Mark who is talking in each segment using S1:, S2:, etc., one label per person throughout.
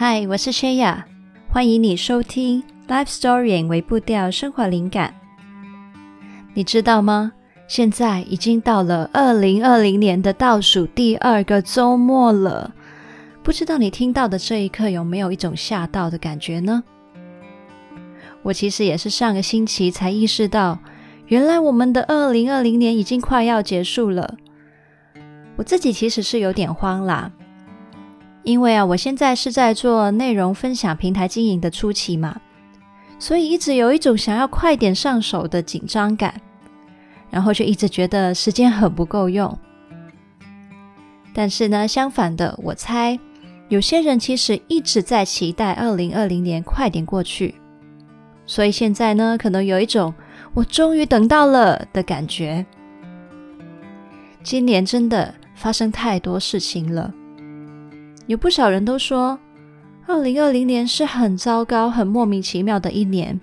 S1: 嗨，我是 Shaya，欢迎你收听 Life Story 为步调生活灵感。你知道吗？现在已经到了二零二零年的倒数第二个周末了。不知道你听到的这一刻有没有一种吓到的感觉呢？我其实也是上个星期才意识到，原来我们的二零二零年已经快要结束了。我自己其实是有点慌啦。因为啊，我现在是在做内容分享平台经营的初期嘛，所以一直有一种想要快点上手的紧张感，然后就一直觉得时间很不够用。但是呢，相反的，我猜有些人其实一直在期待二零二零年快点过去，所以现在呢，可能有一种我终于等到了的感觉。今年真的发生太多事情了。有不少人都说，二零二零年是很糟糕、很莫名其妙的一年，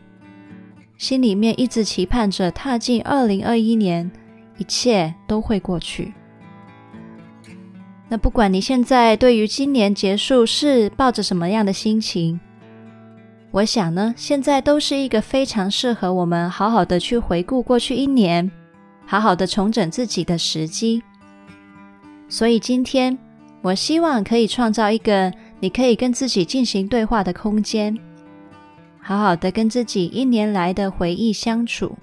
S1: 心里面一直期盼着踏进二零二一年，一切都会过去。那不管你现在对于今年结束是抱着什么样的心情，我想呢，现在都是一个非常适合我们好好的去回顾过去一年，好好的重整自己的时机。所以今天，我希望可以创造一个你可以跟自己进行对话的空间，好好的跟自己一年来的回忆相处。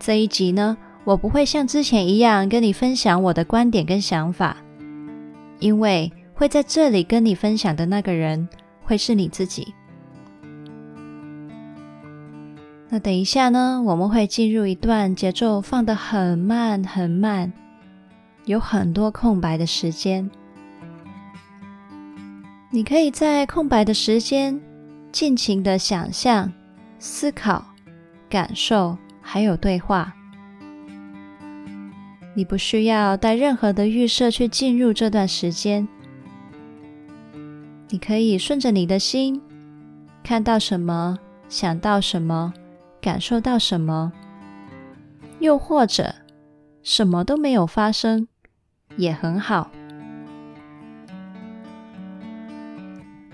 S1: 这一集呢，我不会像之前一样跟你分享我的观点跟想法，因为会在这里跟你分享的那个人会是你自己。那等一下呢，我们会进入一段节奏放得很慢很慢。有很多空白的时间，你可以在空白的时间尽情的想象、思考、感受，还有对话。你不需要带任何的预设去进入这段时间，你可以顺着你的心，看到什么，想到什么，感受到什么，又或者什么都没有发生。也很好。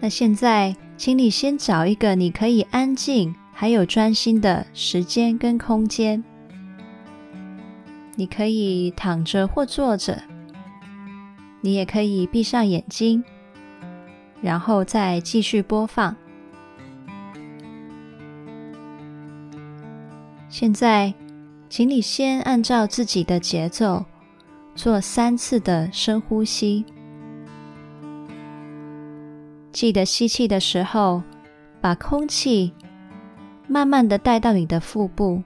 S1: 那现在，请你先找一个你可以安静还有专心的时间跟空间。你可以躺着或坐着，你也可以闭上眼睛，然后再继续播放。现在，请你先按照自己的节奏。做三次的深呼吸，记得吸气的时候，把空气慢慢的带到你的腹部。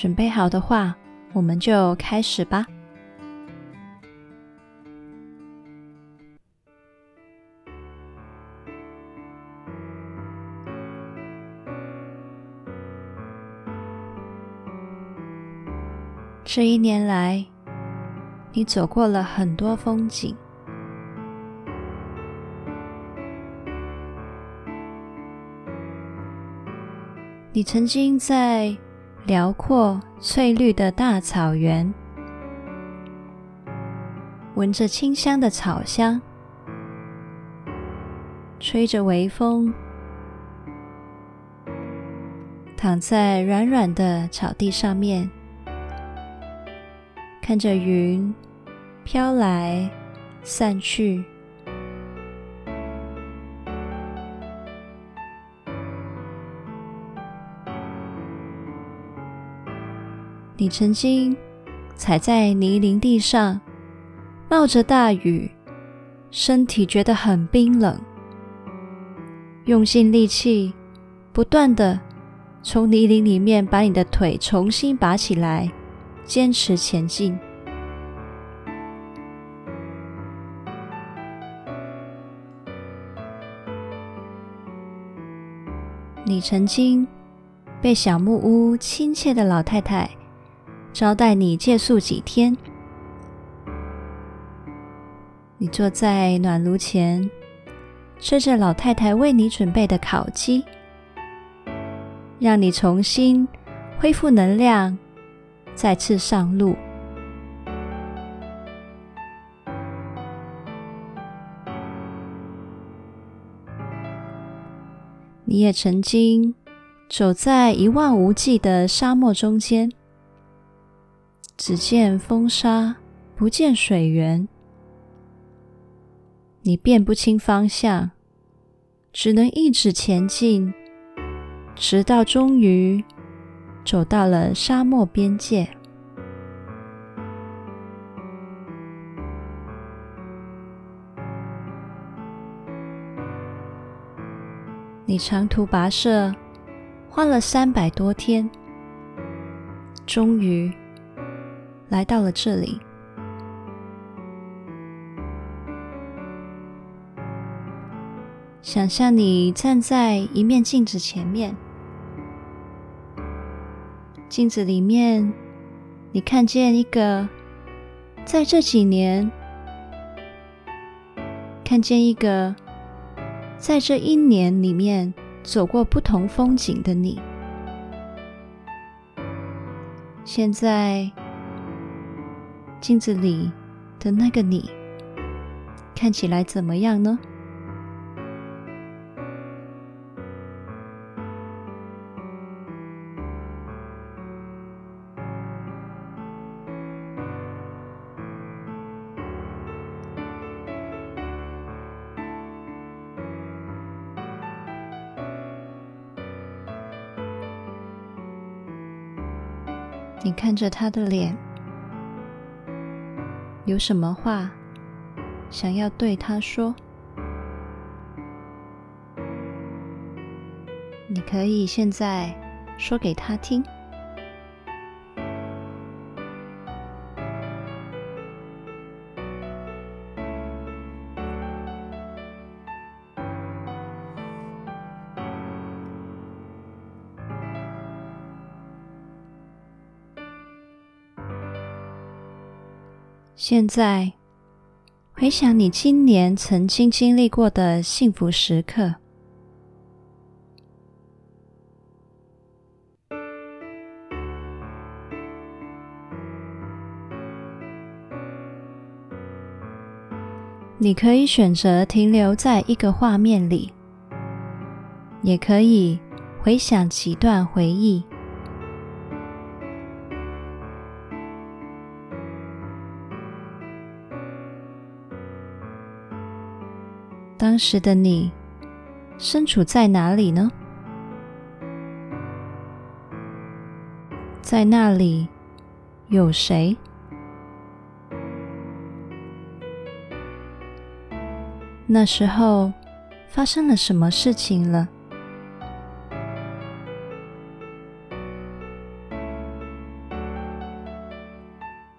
S1: 准备好的话，我们就开始吧。这一年来，你走过了很多风景，你曾经在。辽阔翠绿的大草原，闻着清香的草香，吹着微风，躺在软软的草地上面，看着云飘来散去。你曾经踩在泥泞地上，冒着大雨，身体觉得很冰冷，用尽力气，不断的从泥泞里面把你的腿重新拔起来，坚持前进。你曾经被小木屋亲切的老太太招待你借宿几天。你坐在暖炉前，吃着老太太为你准备的烤鸡，让你重新恢复能量，再次上路。你也曾经走在一望无际的沙漠中间，只见风沙，不见水源。你辨不清方向，只能一直前进，直到终于走到了沙漠边界。你长途跋涉，花了三百多天，终于来到了这里。想象你站在一面镜子前面，镜子里面，你看见一个在这几年，看见一个。在这一年里面，走过不同风景的你，现在镜子里的那个你，看起来怎么样呢？你看着他的脸，有什么话想要对他说？你可以现在说给他听。现在回想你今年曾经经历过的幸福时刻，你可以选择停留在一个画面里，也可以回想几段回忆。时的你身处在哪里呢？在那里有谁？那时候发生了什么事情了？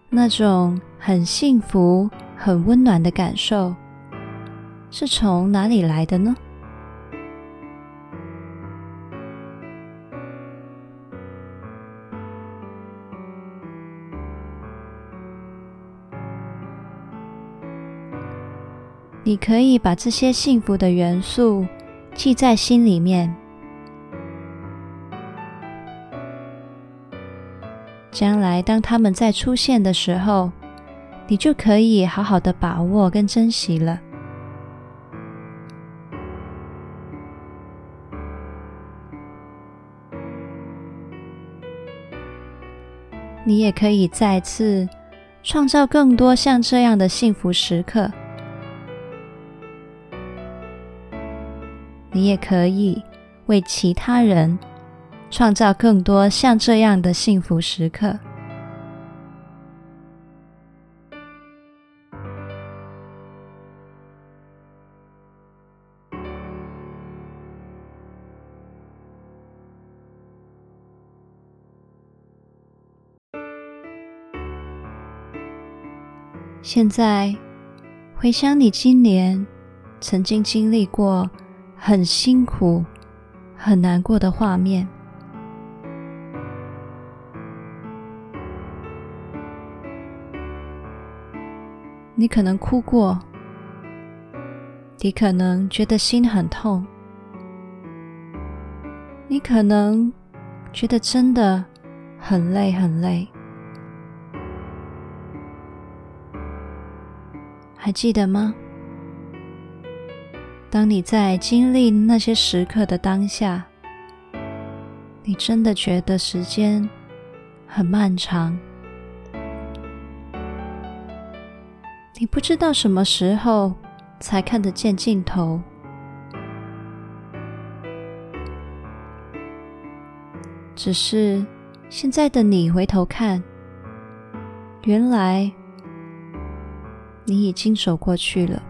S1: 那种很幸福、很温暖的感受。是从哪里来的呢？你可以把这些幸福的元素记在心里面，将来当他们再出现的时候，你就可以好好的把握跟珍惜了。你也可以再次创造更多像这样的幸福时刻。你也可以为其他人创造更多像这样的幸福时刻。现在回想你今年曾经经历过很辛苦很难过的画面。你可能哭过你可能觉得心很痛你可能觉得真的很累很累。还记得吗？当你在经历那些时刻的当下，你真的觉得时间很漫长，你不知道什么时候才看得见尽头。只是现在的你回头看，原来你已经走过去了。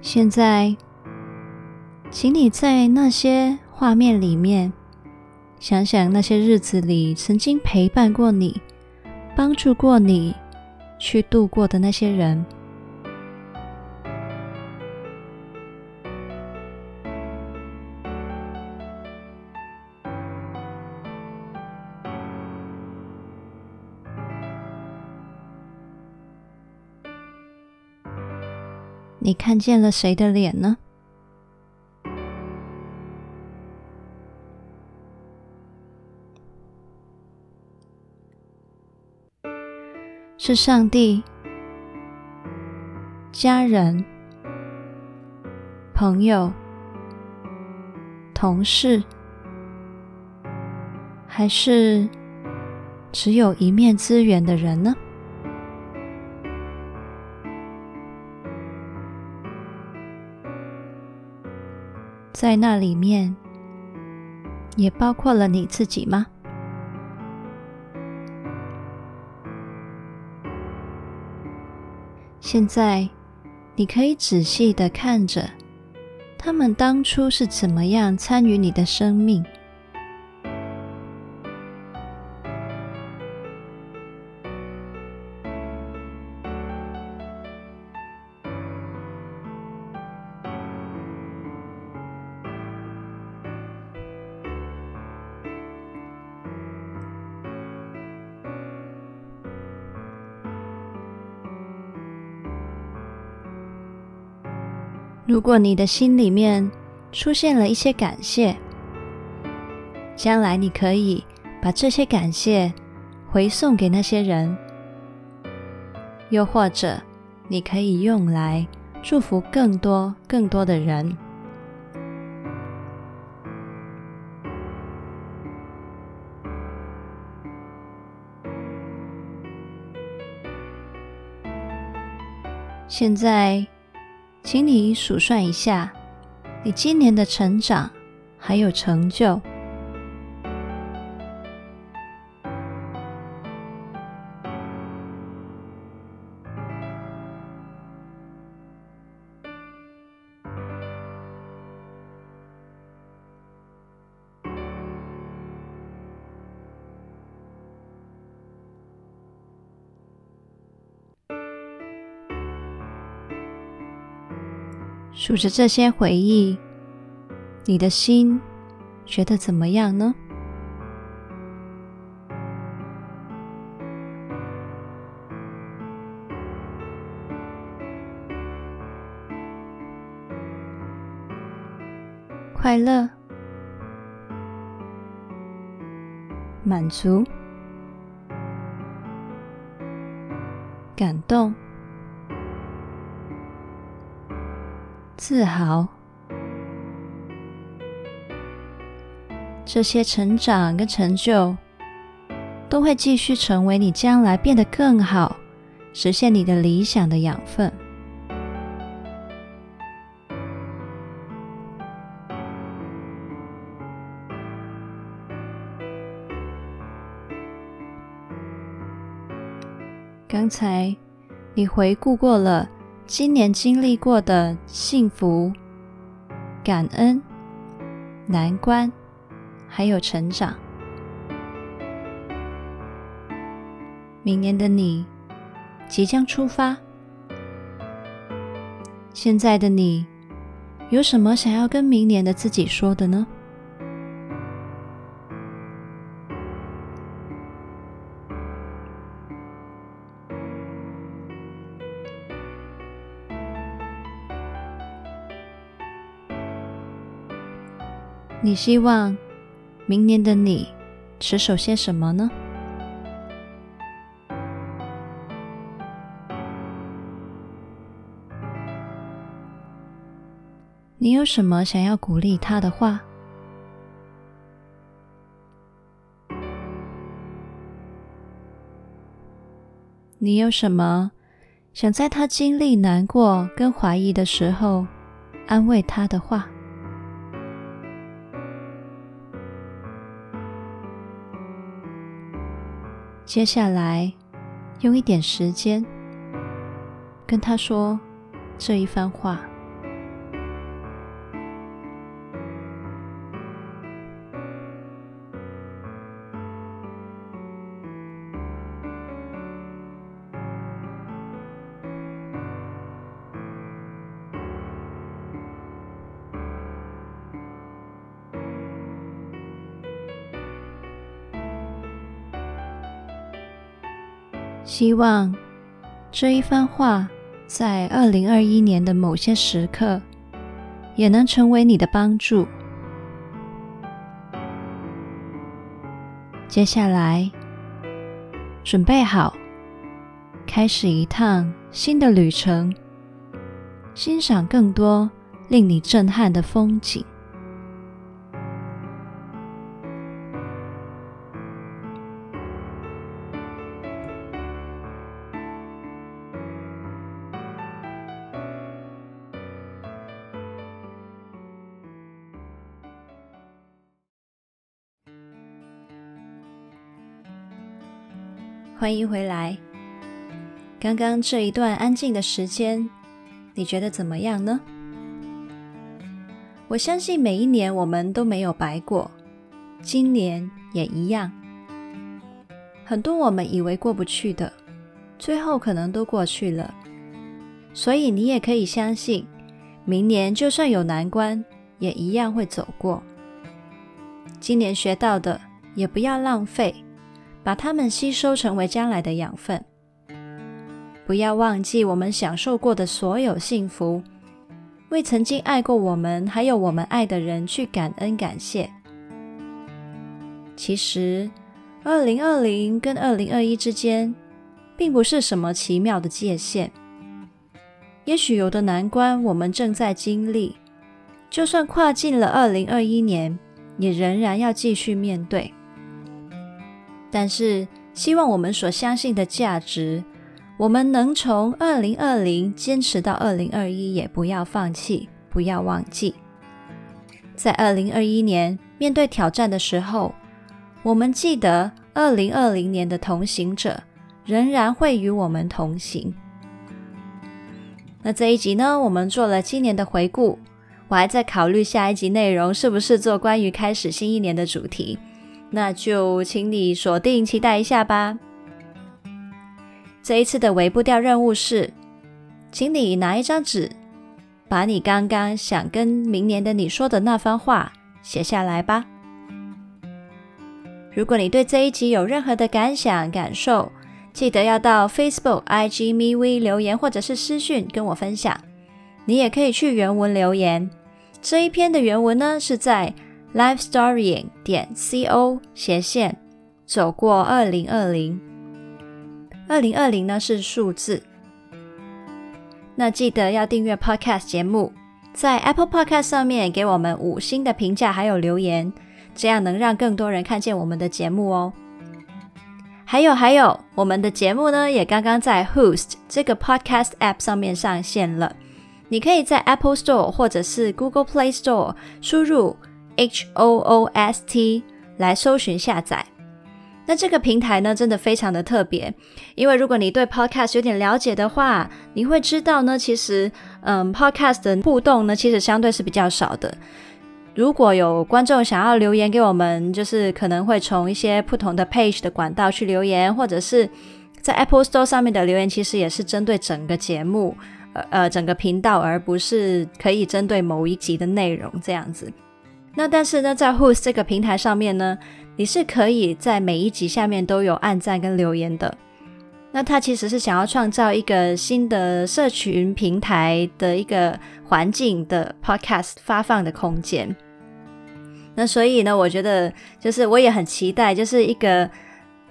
S1: 现在，请你在那些画面里面想想那些日子里曾经陪伴过你、帮助过你去度过的那些人。你看见了谁的脸呢？是上帝、家人、朋友、同事，还是只有一面之缘的人呢？在那里面，也包括了你自己吗？现在，你可以仔细的看着他们当初是怎么样参与你的生命。如果你的心里面出现了一些感谢，将来你可以把这些感谢回送给那些人，又或者你可以用来祝福更多更多的人。现在。请你数算一下，你今年的成长还有成就。数着这些回忆，你的心觉得怎么样呢？快乐、满足、感动。自豪，这些成长跟成就都会继续成为你将来变得更好、实现你的理想的养分。刚才你回顾过了。今年经历过的幸福、感恩、难关，还有成长。明年的你，即将出发。现在的你，有什么想要跟明年的自己说的呢？你希望明年的你持守些什么呢？你有什么想要鼓励他的话？你有什么想在他经历难过跟怀疑的时候安慰他的话？接下来，用一点时间跟他说这一番话。希望这一番话在二零二一年的某些时刻，也能成为你的帮助。接下来，准备好，开始一趟新的旅程，欣赏更多令你震撼的风景。欢迎回来。刚刚这一段安静的时间，你觉得怎么样呢？我相信每一年我们都没有白过，今年也一样。很多我们以为过不去的，最后可能都过去了。所以你也可以相信，明年就算有难关，也一样会走过。今年学到的，也不要浪费。把它们吸收成为将来的养分。不要忘记我们享受过的所有幸福，为曾经爱过我们还有我们爱的人去感恩感谢。其实，二零二零跟二零二一之间，并不是什么奇妙的界限。也许有的难关我们正在经历，就算跨进了二零二一年，也仍然要继续面对。但是，希望我们所相信的价值，我们能从二零二零坚持到二零二一，也不要放弃，不要忘记。在二零二一年面对挑战的时候，我们记得二零二零年的同行者仍然会与我们同行。那这一集呢，我们做了今年的回顾，我还在考虑下一集内容是不是做关于开始新一年的主题。那就请你锁定期待一下吧。这一次的微步调任务是，请你拿一张纸，把你刚刚想跟明年的你说的那番话写下来吧。如果你对这一集有任何的感想、感受，记得要到 Facebook、IG、MeWe 留言或者是私讯跟我分享。你也可以去原文留言。这一篇的原文呢，是在。Lifestorying 点 co 斜线走过二零二零，二零二零呢是数字。那记得要订阅 Podcast 节目，在 Apple Podcast 上面给我们五星的评价还有留言，这样能让更多人看见我们的节目哦。还有还有，我们的节目呢也刚刚在 Hoost 这个 Podcast App 上面上线了，你可以在 Apple Store 或者是 Google Play Store 输入。H O O S T 来搜寻下载。那这个平台呢，真的非常的特别，因为如果你对 Podcast 有点了解的话，你会知道呢，其实，嗯，Podcast 的互动呢，其实相对是比较少的。如果有观众想要留言给我们，就是可能会从一些不同的 Page 的管道去留言，或者是在 Apple Store 上面的留言其实也是针对整个节目，呃呃，整个频道，而不是可以针对某一集的内容这样子。那但是呢，在 whose 这个平台上面呢，你是可以在每一集下面都有按赞跟留言的。那它其实是想要创造一个新的社群平台的一个环境的 Podcast 发放的空间。那所以呢，我觉得就是我也很期待，就是一个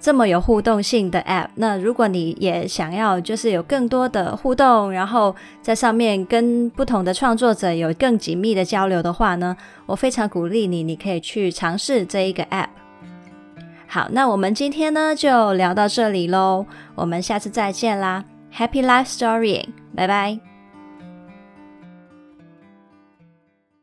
S1: 这么有互动性的 App。那如果你也想要就是有更多的互动，然后在上面跟不同的创作者有更紧密的交流的话呢，我非常鼓励你，你可以去尝试这一个 App。好，那我们今天呢就聊到这里喽，我们下次再见啦，Happy Life Story，拜拜。